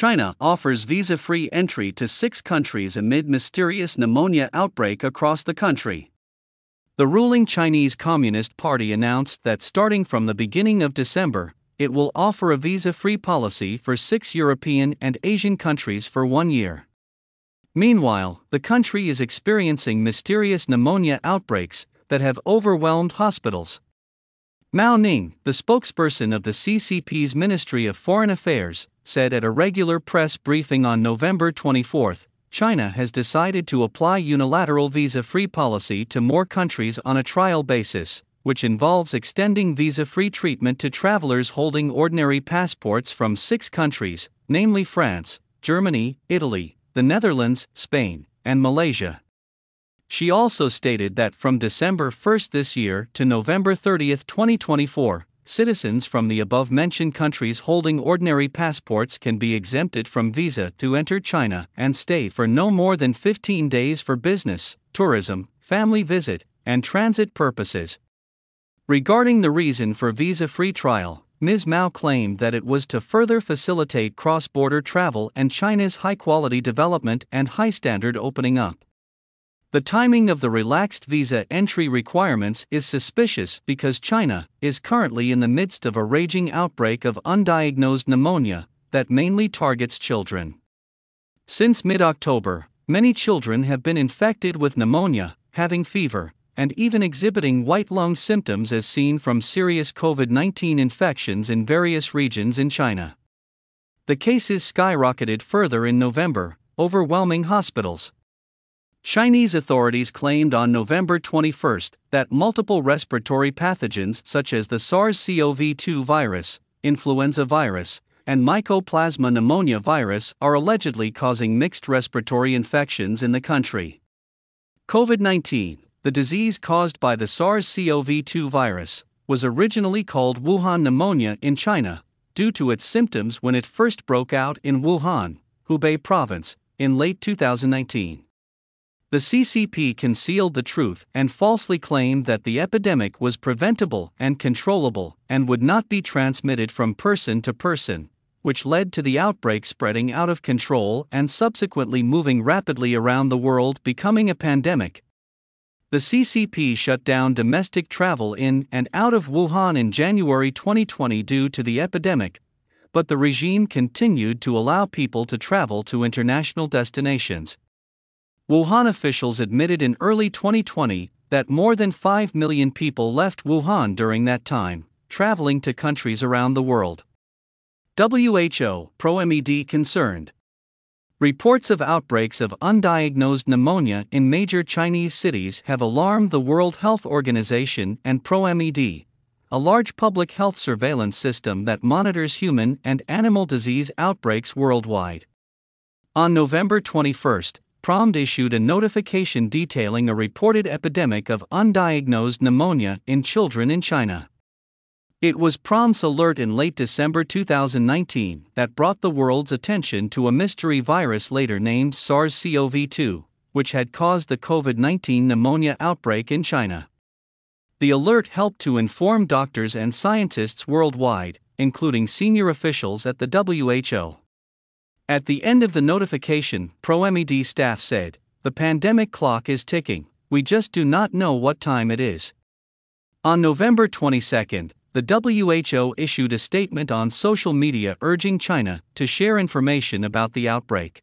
China offers visa free entry to six countries amid mysterious pneumonia outbreak across the country. The ruling Chinese Communist Party announced that starting from the beginning of December, it will offer a visa free policy for six European and Asian countries for one year. Meanwhile, the country is experiencing mysterious pneumonia outbreaks that have overwhelmed hospitals. Mao Ning, the spokesperson of the CCP's Ministry of Foreign Affairs, said at a regular press briefing on November 24 China has decided to apply unilateral visa free policy to more countries on a trial basis, which involves extending visa free treatment to travelers holding ordinary passports from six countries, namely France, Germany, Italy, the Netherlands, Spain, and Malaysia. She also stated that from December 1 this year to November 30, 2024, citizens from the above mentioned countries holding ordinary passports can be exempted from visa to enter China and stay for no more than 15 days for business, tourism, family visit, and transit purposes. Regarding the reason for visa free trial, Ms. Mao claimed that it was to further facilitate cross border travel and China's high quality development and high standard opening up. The timing of the relaxed visa entry requirements is suspicious because China is currently in the midst of a raging outbreak of undiagnosed pneumonia that mainly targets children. Since mid October, many children have been infected with pneumonia, having fever, and even exhibiting white lung symptoms as seen from serious COVID 19 infections in various regions in China. The cases skyrocketed further in November, overwhelming hospitals. Chinese authorities claimed on November 21 that multiple respiratory pathogens such as the SARS CoV 2 virus, influenza virus, and Mycoplasma pneumonia virus are allegedly causing mixed respiratory infections in the country. COVID 19, the disease caused by the SARS CoV 2 virus, was originally called Wuhan pneumonia in China, due to its symptoms when it first broke out in Wuhan, Hubei province, in late 2019. The CCP concealed the truth and falsely claimed that the epidemic was preventable and controllable and would not be transmitted from person to person, which led to the outbreak spreading out of control and subsequently moving rapidly around the world, becoming a pandemic. The CCP shut down domestic travel in and out of Wuhan in January 2020 due to the epidemic, but the regime continued to allow people to travel to international destinations. Wuhan officials admitted in early 2020 that more than 5 million people left Wuhan during that time, traveling to countries around the world. WHO ProMED concerned. Reports of outbreaks of undiagnosed pneumonia in major Chinese cities have alarmed the World Health Organization and ProMED, a large public health surveillance system that monitors human and animal disease outbreaks worldwide. On November 21, ProMED issued a notification detailing a reported epidemic of undiagnosed pneumonia in children in China. It was ProMED's alert in late December 2019 that brought the world's attention to a mystery virus later named SARS CoV 2, which had caused the COVID 19 pneumonia outbreak in China. The alert helped to inform doctors and scientists worldwide, including senior officials at the WHO. At the end of the notification, ProMED staff said, The pandemic clock is ticking, we just do not know what time it is. On November 22, the WHO issued a statement on social media urging China to share information about the outbreak.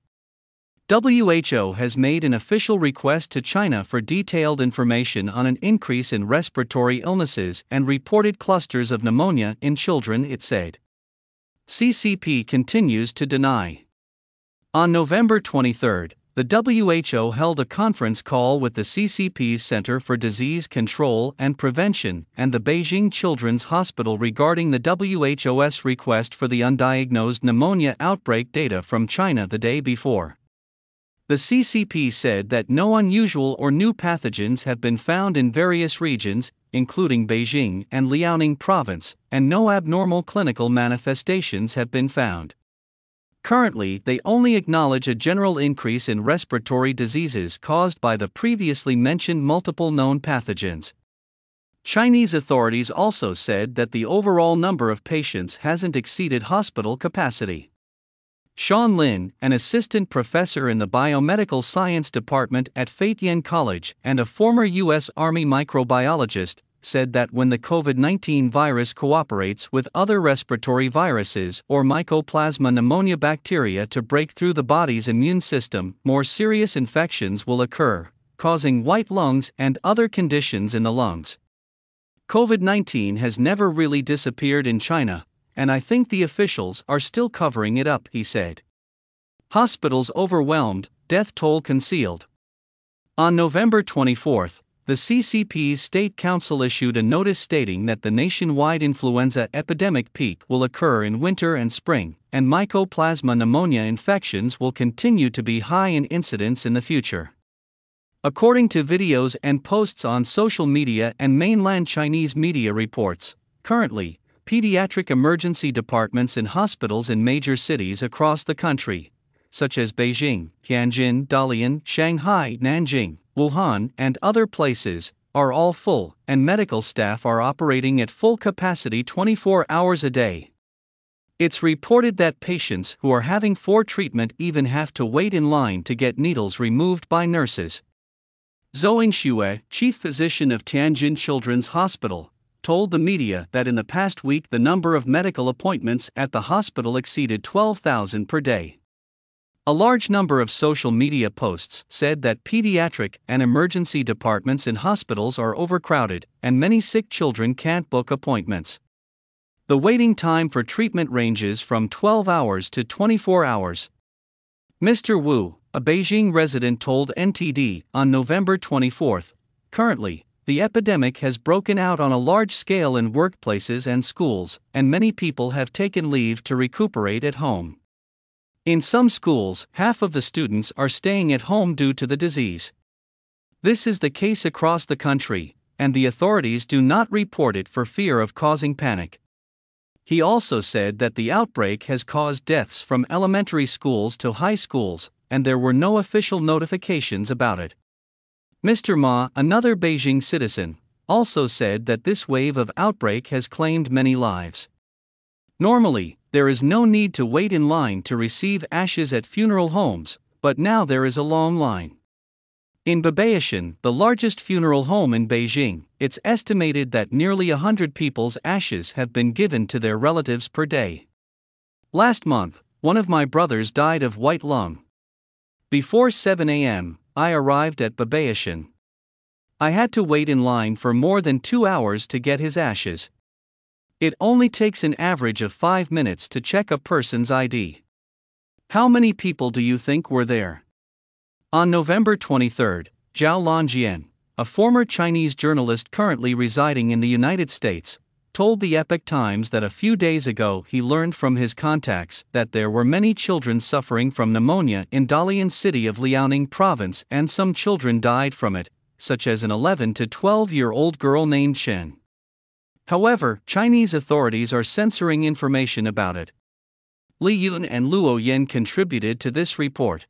WHO has made an official request to China for detailed information on an increase in respiratory illnesses and reported clusters of pneumonia in children, it said. CCP continues to deny. On November 23, the WHO held a conference call with the CCP's Center for Disease Control and Prevention and the Beijing Children's Hospital regarding the WHO's request for the undiagnosed pneumonia outbreak data from China the day before. The CCP said that no unusual or new pathogens have been found in various regions, including Beijing and Liaoning province, and no abnormal clinical manifestations have been found. Currently, they only acknowledge a general increase in respiratory diseases caused by the previously mentioned multiple known pathogens. Chinese authorities also said that the overall number of patients hasn't exceeded hospital capacity. Sean Lin, an assistant professor in the biomedical science department at Feitian College and a former U.S. Army microbiologist, said that when the COVID 19 virus cooperates with other respiratory viruses or Mycoplasma pneumonia bacteria to break through the body's immune system, more serious infections will occur, causing white lungs and other conditions in the lungs. COVID 19 has never really disappeared in China, and I think the officials are still covering it up, he said. Hospitals overwhelmed, death toll concealed. On November 24, the CCP's State Council issued a notice stating that the nationwide influenza epidemic peak will occur in winter and spring, and mycoplasma pneumonia infections will continue to be high in incidence in the future. According to videos and posts on social media and mainland Chinese media reports, currently, pediatric emergency departments in hospitals in major cities across the country, such as Beijing, Tianjin, Dalian, Shanghai, Nanjing, Wuhan, and other places, are all full, and medical staff are operating at full capacity 24 hours a day. It's reported that patients who are having for treatment even have to wait in line to get needles removed by nurses. Zhou Xue, chief physician of Tianjin Children's Hospital, told the media that in the past week the number of medical appointments at the hospital exceeded 12,000 per day. A large number of social media posts said that pediatric and emergency departments in hospitals are overcrowded and many sick children can't book appointments. The waiting time for treatment ranges from 12 hours to 24 hours. Mr. Wu, a Beijing resident, told NTD on November 24 currently, the epidemic has broken out on a large scale in workplaces and schools, and many people have taken leave to recuperate at home. In some schools, half of the students are staying at home due to the disease. This is the case across the country, and the authorities do not report it for fear of causing panic. He also said that the outbreak has caused deaths from elementary schools to high schools, and there were no official notifications about it. Mr. Ma, another Beijing citizen, also said that this wave of outbreak has claimed many lives. Normally, there is no need to wait in line to receive ashes at funeral homes, but now there is a long line. In Babaoshan, the largest funeral home in Beijing, it's estimated that nearly a hundred people's ashes have been given to their relatives per day. Last month, one of my brothers died of white lung. Before 7 a.m., I arrived at Babaoshan. I had to wait in line for more than two hours to get his ashes. It only takes an average of five minutes to check a person's ID. How many people do you think were there? On November 23, Zhao Lanjian, a former Chinese journalist currently residing in the United States, told the Epoch Times that a few days ago he learned from his contacts that there were many children suffering from pneumonia in Dalian city of Liaoning province and some children died from it, such as an 11 to 12 year old girl named Shen. However, Chinese authorities are censoring information about it. Li Yun and Luo Yan contributed to this report.